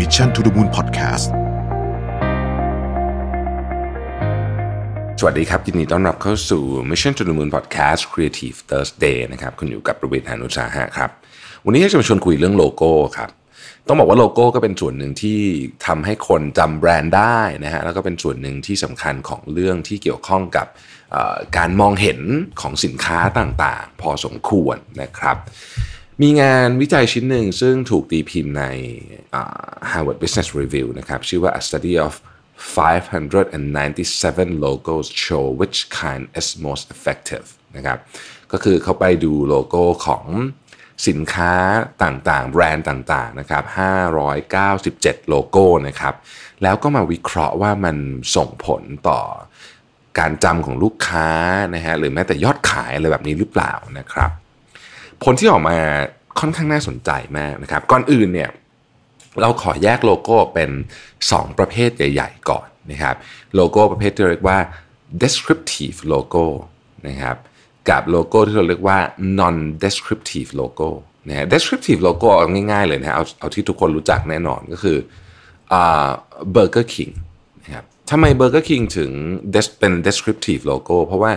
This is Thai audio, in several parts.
Mission to the Moon Podcast สวัสดีครับ ยินดีต้อนรับเข้าสู่ Mission to the Moon Podcast Creative Thursday นะครับคุณอยู่กับประวิทยานุสาหะครับ วันนี้จะมาชวนคุยเรื่องโลโก้ครับ ต้องบอกว่าโลโก้ก็เป็นส่วนหนึ่งที่ทำให้คนจำแบรนด์ได้นะฮะแล้วก็เป็นส่วนหนึ่งที่สำคัญของเรื่องที่เกี่ยวข้องกับการมองเห็นของสินค้าต่างๆ พอสมควรนะครับ มีงานวิจัยชิ้นหนึ่งซึ่งถูกตีพิมพ์ในอ่า Harvard Business Review นะครับชื่อว่า A Study of 597 logos show which kind is most effective นะครับก็คือเขาไปดูโลโก้ของสินค้าต่างๆ แบรนด์ต่างๆนะครับ597 โลโก้นะครับ แล้วก็มาวิเคราะห์ว่ามันส่งผลต่อการจำของลูกค้านะฮะหรือแม้แต่ยอดขายอะไรแบบนี้หรือเปล่านะครับ ผลที่ออกมาค่อนข้างน่าสนใจมากนะครับ ก่อนอื่นเนี่ยเราขอแยกโลโก้เป็น 2 ประเภทใหญ่ ๆ ก่อนนะครับ โลโก้ประเภทที่เรียกว่า descriptive logo นะครับกับโลโก้ที่เราเรียกว่า non descriptive logo นะ descriptive logo เอาง่ายๆเลยนะเอาเอาที่ทุกคนรู้จักแน่นอนก็คืออ่า Burger King นะครับ ทำไม Burger King ถึง des- เป็น descriptive logo เพราะว่า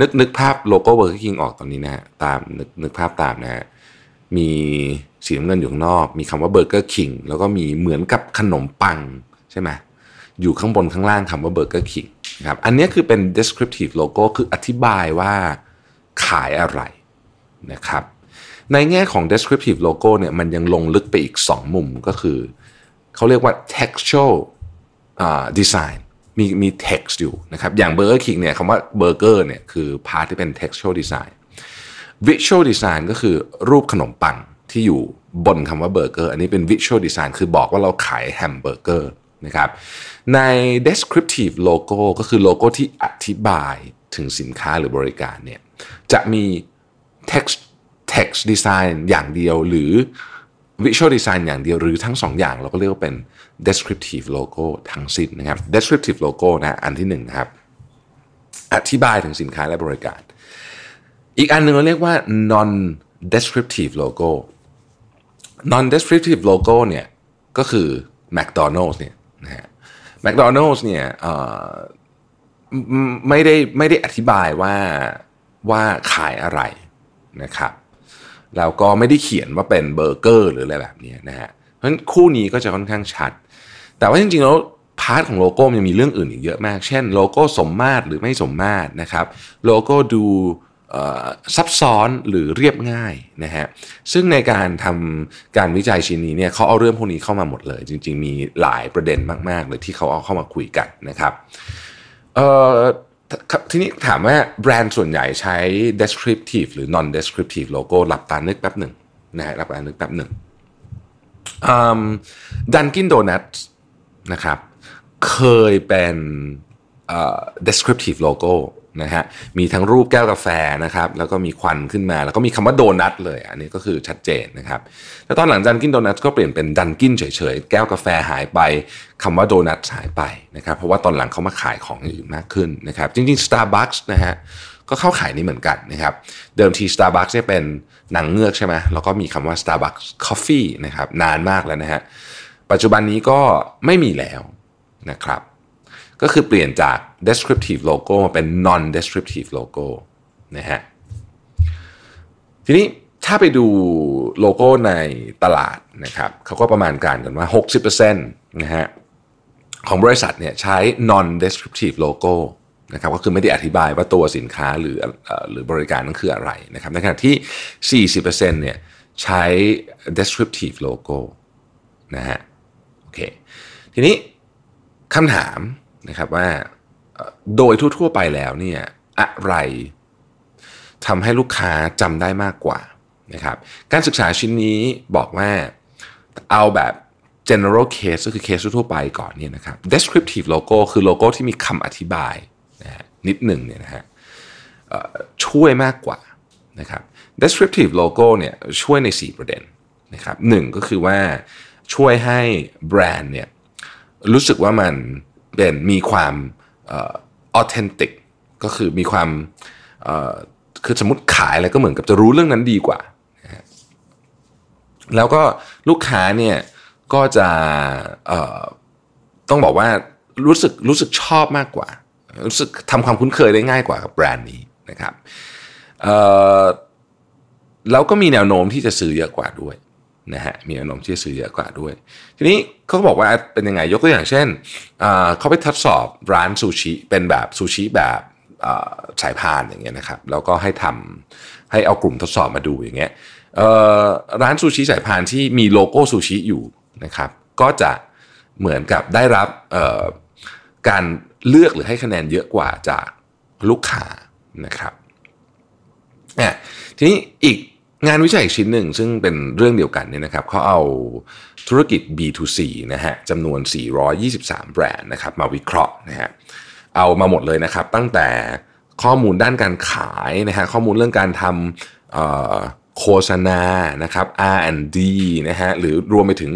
นึกนึกภาพโลโก้ Burger King ออกตอนนี้นะฮะตามนึกนึกภาพตามนะฮะมีสีน้ำเงินอยู่ข้างนอก มีคำว่า Burger King แล้วก็มีเหมือนกับขนมปังใช่ไหมอยู่ข้างบนข้างล่างคำว่า Burger King นะครับอันนี้คือเป็น descriptive logo คืออธิบายว่าขายอะไรนะครับในแง่ของ descriptive logo เนี่ยมันยังลงลึกไปอีก 2 มุมก็คือ เขาเรียกว่า textual อ่า design มีมี text อยู่นะครับอย่าง Burger King เนี่ยคำว่า burger เนี่ยคือ part ที่เป็น textual design visual design ก็คือรูปขนมปังที่อยู่บนคำว่าเบอร์เกอร์อันนี้เป็น visual design คือบอกว่าเราขายแฮมเบอร์เกอร์นะครับใน descriptive logo ก็คือโลโก้ที่อธิบายถึงสินค้าหรือบริการเนี่ยจะมี text text design อย่างเดียวหรือ visual design อย่างเดียวหรือทั้งสองอย่างเราก็เรียกว่าเป็น descriptive logo ทั้งสิ้นนะครับ descriptive logo นะอันที่หนึ่งนะครับอธิบายถึงสินค้าและบริการ อีกอันหนึ่งเราเรียกว่า non descriptive logo non descriptive logo เนี่ยก็คือ McDonald's เนี่ยนะฮะ McDonald's เนี่ยไม่ได้ไม่ได้อธิบายว่าว่าขายอะไรนะครับ แล้วก็ไม่ได้เขียนว่าเป็นเบอร์เกอร์หรืออะไรแบบนี้นะฮะเพราะฉะนั้นคู่นี้ก็จะค่อนข้างชัด แต่ว่าจริงๆแล้ว part ของโลโก้มันยังมีเรื่องอื่นอีกเยอะมาก เช่นโลโก้สมมาตรหรือไม่สมมาตรนะครับ โลโก้ดูซับซ้อนหรือเรียบง่ายนะฮะซึ่งในการทำการวิจัยชิ้นนี้เนี่ยเขาเอาเรื่องพวกนี้เข้ามาหมดเลย จริง ๆ มีหลายประเด็นมากๆเลยที่เขาเอาเข้ามาคุยกันนะครับเอ่อครับ ทีนี้ถามว่าแบรนด์ส่วนใหญ่ใช้ descriptive หรือ non descriptive logo หลับตานึกแป๊บหนึ่งนะฮะหลับตานึกแป๊บหนึ่งดันกินโดนัทนะครับ เคยเป็น descriptive logo นะฮะมีทั้งรูปแก้วกาแฟนะครับแล้วก็มีควันขึ้นมา แล้วก็มีคำว่าโดนัทเลยอันนี้ก็คือชัดเจนนะครับแล้วตอนหลังดันกินโดนัทก็เปลี่ยนเป็นดันกินเฉยๆ แก้วกาแฟหายไปคำว่าโดนัทหายไปนะครับเพราะว่าตอนหลังเขามาขายของอื่นมากขึ้นนะครับจริงๆ Starbucks นะฮะก็เข้าขายนี้เหมือนกันนะครับเดิมที Starbucks เนี่ยเป็นหนังเงือกใช่ไหมแล้วก็มีคำว่า Starbucks Coffee นะครับนานมากแล้วนะฮะปัจจุบันนี้ก็ไม่มีแล้วนะครับ ก็คือเปลี่ยนจาก descriptive logo มาเป็น non descriptive logo นะฮะ ทีนี้ถ้าไปดูโลโก้ในตลาดนะครับเขาก็ประมาณการกันว่า 60%นะฮะของบริษัทเนี่ยใช้ non descriptive logo นะครับก็คือไม่ได้อธิบายว่าตัวสินค้าหรือเอ่อหรือบริการนั้นคืออะไรนะครับในขณะที่ 40%เนี่ยใช้ descriptive logo นะฮะโอเคทีนี้คำถาม นะครับว่าโดยทั่วๆไปแล้วเนี่ยอะไรทำให้ลูกค้าจำได้มากกว่านะครับการศึกษาชิ้นนี้บอกว่าเอาแบบ general case ก็คือเคสทั่วไปก่อนเนี่ยนะครับ descriptive logo คือโลโก้ที่มีคำอธิบายนะฮะนิดหนึ่งเนี่ยนะฮะช่วยมากกว่านะครับ descriptive logo เนี่ยช่วยใน 4 ประเด็นนะครับหนึ่งก็คือว่าช่วยให้แบรนด์เนี่ยรู้สึกว่ามัน เป็นมีความออ authentic ก็คือมีความคือสมมติขายอะไรก็เหมือนกับจะรู้เรื่องนั้นดีกว่าแล้วก็ลูกค้าเนี่ยก็จะต้องบอกว่ารู้สึกรู้สึกชอบมากกว่า รู้สึกทำความคุ้นเคยได้ง่ายกว่ากับแบรนด์นี้นะครับแล้วก็มีแนวโน้มที่จะซื้อเยอะกว่าด้วย นะฮะมีแนวโน้มที่จะซื้อเยอะกว่าด้วย ทีนี้เขาก็บอกว่าเป็นยังไงยกตัวอย่างเช่นเขาไปทดสอบร้านซูชิเป็นแบบซูชิแบบสายพานอย่างเงี้ยนะครับแล้วก็ให้ทำให้เอากลุ่มทดสอบมาดูอย่างเงี้ยร้านซูชิสายพานที่มีโลโก้ซูชิอยู่นะครับก็จะเหมือนกับได้รับการเลือกหรือให้คะแนนเยอะกว่าจากลูกค้านะครับเนี่ยทีนี้อีก งานวิจัยชิ้นหนึ่งซึ่งเป็นเรื่องเดียวกันเนี่ยนะครับเขาเอาธุรกิจ B2C นะฮะจำนวน 423 แบรนด์นะครับมาวิเคราะห์นะฮะเอามาหมดเลยนะครับ ตั้งแต่ข้อมูลด้านการขายนะฮะข้อมูลเรื่องการทำโฆษณานะครับ R&D นะฮะหรือรวมไปถึง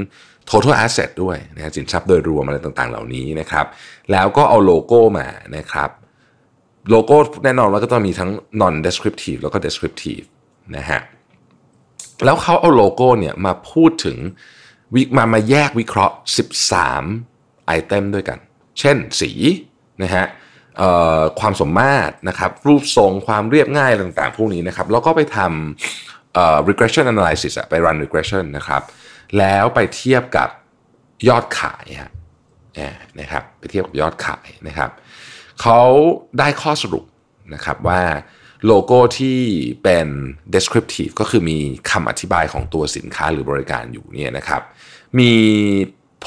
total asset ด้วยนะสินทรัพย์โดยรวมอะไรต่างๆ เหล่านี้นะครับ แล้วก็เอาโลโก้มานะครับ โลโก้แน่นอนว่าก็ต้องมีทั้ง non descriptive แล้วก็ descriptive นะฮะ แล้วเขาเอาโลโก้เนี่ยมาพูดถึงวิมามาแยกวิเคราะห์ 13 item ด้วยกัน เช่นสีนะฮะความสมมาตรนะครับรูปทรงความเรียบง่ายต่างๆ พวกนี้นะครับ แล้วก็ไปทำ regression analysis ไป run regression นะครับ แล้วไปเทียบกับยอดขายฮะนะครับไปเทียบกับยอดขายนะครับเขาได้ข้อสรุปนะครับว่า โลโก้ที่เป็น descriptive ก็คือมีคำอธิบายของตัวสินค้าหรือบริการอยู่เนี่ยนะครับ มี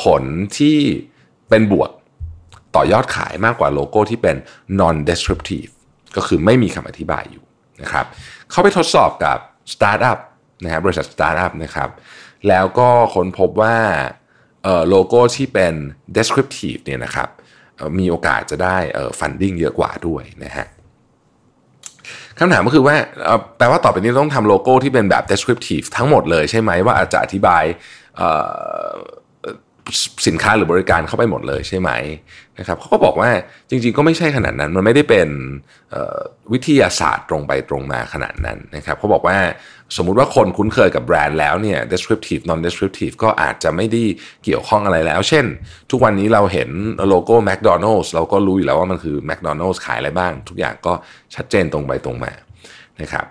ผลที่เป็นบวกต่อยอดขายมากกว่าโลโก้ที่เป็น non descriptive ก็คือไม่มีคำอธิบายอยู่นะครับเขาไปทดสอบกับสตาร์ทอัพนะครับบริษัทสตาร์ทอัพนะครับ แล้วก็ค้นพบว่าโลโก้ที่เป็น descriptive เนี่ยนะครับมีโอกาสจะได้ funding เยอะกว่าด้วยนะฮะ คำถามก็คือว่าแปลว่าต่อไปนี้ต้องทำโลโก้ที่เป็นแบบ descriptive ทั้งหมดเลยใช่ไหมว่าอาจจะอธิบาย สินค้าหรือบริการเข้าไปหมดเลยใช่ไหมนะครับเขาก็บอกว่าจริงๆก็ไม่ใช่ขนาดนั้น มันไม่ได้เป็นวิทยาศาสตร์ตรงไปตรงมาขนาดนั้นนะครับเขาบอกว่าสมมุติว่าคนคุ้นเคยกับแบรนด์แล้วเนี่ย descriptive non descriptive ก็อาจจะไม่ได้เกี่ยวข้องอะไรแล้ว เช่น ทุกวันนี้เราเห็นโลโก้ McDonald's เราก็รู้อยู่แล้วว่ามันคือ McDonald's ขายอะไรบ้าง ทุกอย่างก็ชัดเจนตรงไปตรงมานะครับ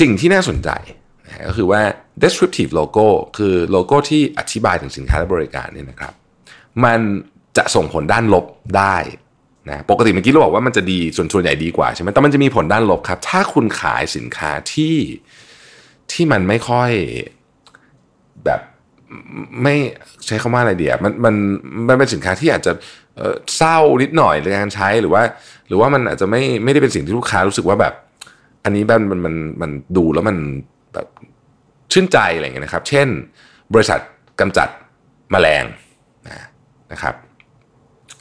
สิ่งที่น่าสนใจ ก็คือว่า descriptive logo คือโลโก้ที่อธิบายถึงสินค้าและบริการเนี่ยนะครับ มันจะส่งผลด้านลบได้นะปกติเมื่อกี้เราบอกว่ามันจะดีส่วนส่วนใหญ่ดีกว่าใช่ไหมแต่มันจะมีผลด้านลบครับ ถ้าคุณขายสินค้าที่ที่มันไม่ค่อยแบบไม่ใช้คำว่าอะไรเดียมันมันมันเป็นสินค้าที่อาจจะเศร้านิดหน่อยในการใช้หรือว่า หรือว่ามันอาจจะไม่ไม่ได้เป็นสิ่งที่ลูกค้ารู้สึกว่าแบบ อันนี้มันมันมันมันดูแล้วมัน แบบชื่นใจอะไรเงี้ยนะครับ เช่น บริษัทกำจัดมแมลงนะครับ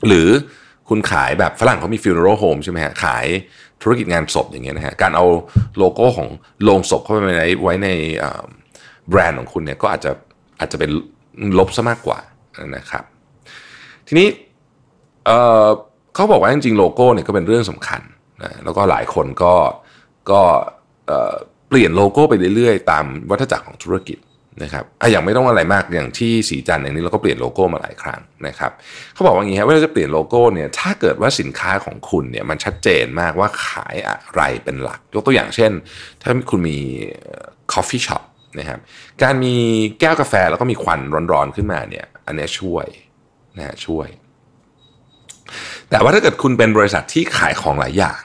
หรือคุณขายแบบฝรั่งเขามี funeral home ใช่ไหมฮะขายธุรกิจงานศพอย่างเงี้ยนะฮะการเอาโลโก้ของโรงศพเข้าไปในไว้ในแบรนด์ของคุณเนี่ยก็อาจจะอาจจะเป็นลบซะมากกว่านะครับ ทีนี้เขาบอกว่าจริงๆโลโก้เนี่ยก็เป็นเรื่องสำคัญนะแล้วก็หลายคนก็ก็ เปลี่ยนโลโก้ไปเรื่อยๆ ตามวัฏจักรของธุรกิจนะครับอะอย่างไม่ต้องอะไรมากอย่างที่สีจันอย่างนี้เราก็เปลี่ยนโลโก้มาหลายครั้งนะครับเขาบอกว่าอย่างนี้ครับว่าจะเปลี่ยนโลโก้เนี่ยถ้าเกิดว่าสินค้าของคุณเนี่ยมันชัดเจนมากว่าขายอะไรเป็นหลัก ยกตัวอย่างเช่น ถ้าคุณมี coffee shop นะครับการมีแก้วกาแฟแล้วก็มีควันร้อนๆขึ้นมาเนี่ยอันนี้ช่วยนะช่วย แต่ว่าถ้าเกิดคุณเป็นบริษัทที่ขายของหลายอย่าง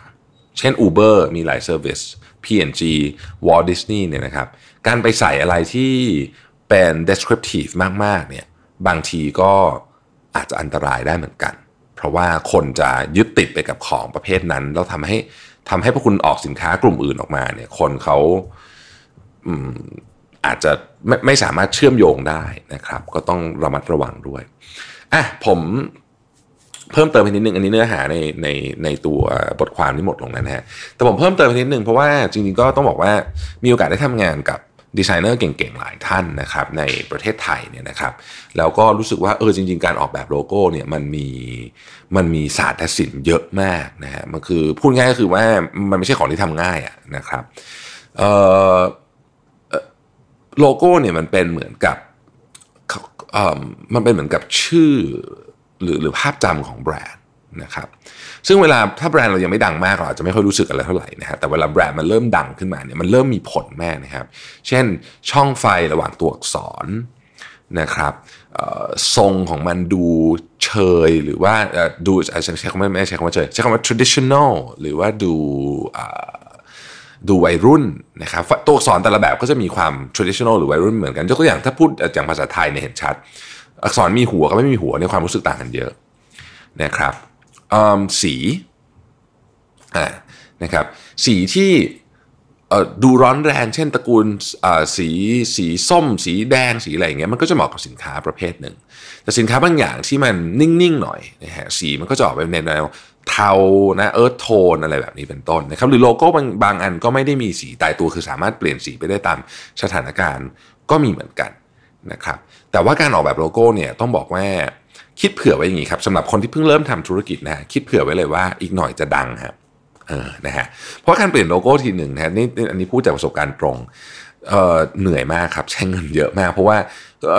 เช่น Uber มีหลายเซอร์วิส P&G Walt Disney เนี่ยนะครับ การไปใส่อะไรที่เป็น descriptive มาก ๆ เนี่ย บางทีก็อาจจะอันตรายได้เหมือนกัน เพราะว่าคนจะยึดติดไปกับของประเภทนั้น แล้วทำให้ทำให้พวกคุณออกสินค้ากลุ่มอื่นออกมาเนี่ย คนเขาอาจจะไม่ไม่สามารถเชื่อมโยงได้นะครับ ก็ต้องระมัดระวังด้วยอะผม เพิ่มเติมไปนิดนึงอันนี้เนื้อหาในในในตัวบทความนี้หมดลงแล้วนะฮะแต่ผมเพิ่มเติมไปนิดนึงเพราะว่าจริงๆก็ต้องบอกว่ามีโอกาสได้ทำงานกับดีไซเนอร์เก่งๆ หลายท่านนะครับในประเทศไทยเนี่ยนะครับแล้วก็รู้สึกว่าเออจริง ๆ การออกแบบโลโก้เนี่ยมันมีมันมีศาสตร์ศิลป์เยอะมากนะฮะมันคือพูดง่ายก็คือว่ามันไม่ใช่ของที่ทำง่ายอะนะครับเออโลโก้เนี่ยมันเป็นเหมือนกับมันเป็นเหมือนกับชื่อ หรือหรือภาพจำของแบรนด์นะครับซึ่งเวลาถ้าแบรนด์เรายังไม่ดังมากเราอาจจะไม่ค่อยรู้สึกอะไรเท่าไหร่นะฮะแต่เวลาแบรนด์มันเริ่มดังขึ้นมาเนี่ยมันเริ่มมีผลแม่นะครับ เช่นช่องไฟระหว่างตัวอักษรนะครับทรงของมันดูเชยหรือว่าดูใช้คำว่าไม่ใช้คำว่าเชยใช้คำว่า traditional หรือว่าดูดูวัยรุ่นนะครับตัวอักษรแต่ละแบบก็จะมีความ traditional หรือวัยรุ่นเหมือนกันยกตัวอย่างถ้าพูดอย่างภาษาไทยเนี่ยเห็นชัด อักษรมีหัวกับไม่มีหัวในความรู้สึกต่างกันเยอะนะครับสีนะครับสีที่ดูร้อนแรงเช่นตระกูลสีสีส้ม สีแดงสีอะไรอย่างเงี้ยมันก็จะเหมาะกับสินค้าประเภทหนึ่ง แต่สินค้าบางอย่างที่มันนิ่ง ๆ หน่อยนะฮะสีมันก็จะออกไปในแนวเทานะเอิร์ธโทนอะไรแบบนี้เป็นต้นนะครับหรือโลโก้บางบางอันก็ไม่ได้มีสีตายตัวคือสามารถเปลี่ยนสีไปได้ตามสถานการณ์ก็มีเหมือนกัน นะครับแต่ว่าการออกแบบโลโก้เนี่ยต้องบอกว่าคิดเผื่อไว้อย่างนี้ครับสำหรับคนที่เพิ่งเริ่มทำธุรกิจนะคิดเผื่อไว้เลยว่าอีกหน่อยจะดังครับเออนะฮะเพราะการเปลี่ยนโลโก้ทีหนึ่งนะนี่อันนี้พูดจากประสบการณ์ตรงเออเหนื่อยมากครับใช้เงินเยอะมาก เพราะว่า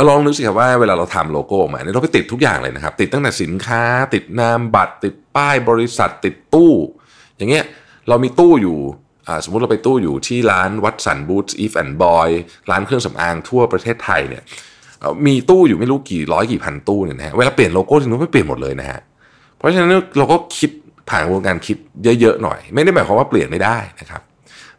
ลองนึกสิครับว่าเวลาเราทำโลโก้มาเนี่ยเราไปติดทุกอย่างเลยนะครับ ติดตั้งแต่สินค้า ติดนามบัตร ติดป้ายบริษัท ติดตู้ อย่างเงี้ยเรามีตู้อยู่ สมมุติเราไปตู้อยู่ที่ร้านวัดสันบูธอีฟแอนด์บอยร้านเครื่องสำอางทั่วประเทศไทยเนี่ยมีตู้อยู่ไม่รู้กี่ร้อยกี่พันตู้เนี่ยนะฮะเวลาเปลี่ยนโลโก้ทีนึงไม่เปลี่ยนหมดเลยนะฮะเพราะฉะนั้นเราก็คิดผ่านวงการคิดเยอะๆหน่อย ไม่ได้หมายความว่าเปลี่ยนไม่ได้นะครับ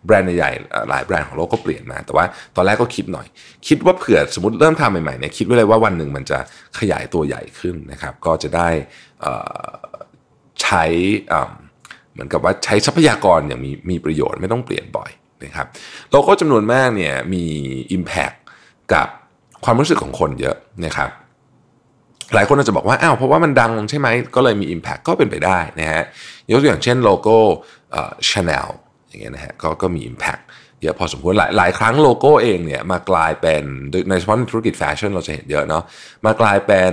แบรนด์ใหญ่หลายแบรนด์ของโลกก็เปลี่ยนมาแต่ว่าตอนแรกก็คิดหน่อย คิดว่าเผื่อสมมติเริ่มทำใหม่ๆเนี่ยคิดไว้เลยว่าวันหนึ่งมันจะขยายตัวใหญ่ขึ้นนะครับ ก็จะได้ใช้ เหมือนกับว่าใช้ทรัพยากรอย่างมีมีประโยชน์ไม่ต้องเปลี่ยนบ่อยนะครับโลโก้จำนวนมากเนี่ยมี Impact กับความรู้สึกของคนเยอะนะครับหลายคนอาจจะบอกว่าอ้าวเพราะว่ามันดังใช่ไหมก็เลยมี Impact ก็เป็นไปได้นะฮะยกตัวอย่างเช่นโลโก้ชาแนลอย่างเงี้ยนะฮะก็ก็มี Impact เยอะพอสมควรหลายหลายครั้งโลโก้เองเนี่ยมากลายเป็นในเฉพาะในธุรกิจแฟชั่นเราจะเห็นเยอะเนาะมากลายเป็น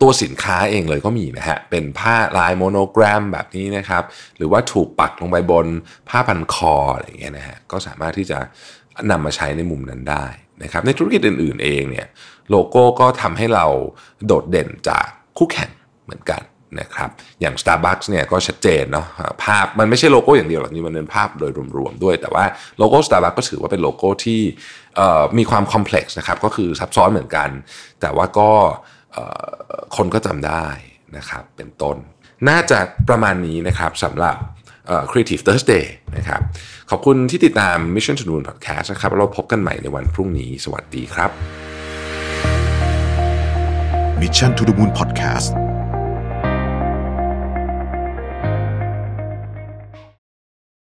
ตัวสินค้าเองเลยก็มีนะฮะ เป็นผ้าลายโมโนแกรมแบบนี้นะครับ หรือว่าถูกปักลงไปบนผ้าพันคออะไรอย่างเงี้ยนะฮะ ก็สามารถที่จะนำมาใช้ในมุมนั้นได้นะครับ ในธุรกิจอื่น ๆ เองเนี่ยโลโก้ก็ทำให้เราโดดเด่นจากคู่แข่งเหมือนกันนะครับ อย่าง Starbucks เนี่ยก็ชัดเจนเนาะภาพมันไม่ใช่โลโก้อย่างเดียวหรอกนี่มันเป็นภาพโดยรวมๆด้วย แต่ว่าโลโก้ Starbucks ก็ถือว่าเป็นโลโก้ที่มีความคอมเพล็กซ์นะครับก็คือซับซ้อนเหมือนกัน แต่ว่าก็ คนก็จำได้นะครับเป็นต้น น่าจะประมาณนี้นะครับสำหรับ Creative Thursday นะครับขอบคุณที่ติดตาม Mission to Moon Podcast นะครับเราพบกันใหม่ในวันพรุ่งนี้ สวัสดีครับ Mission to the Moon Podcast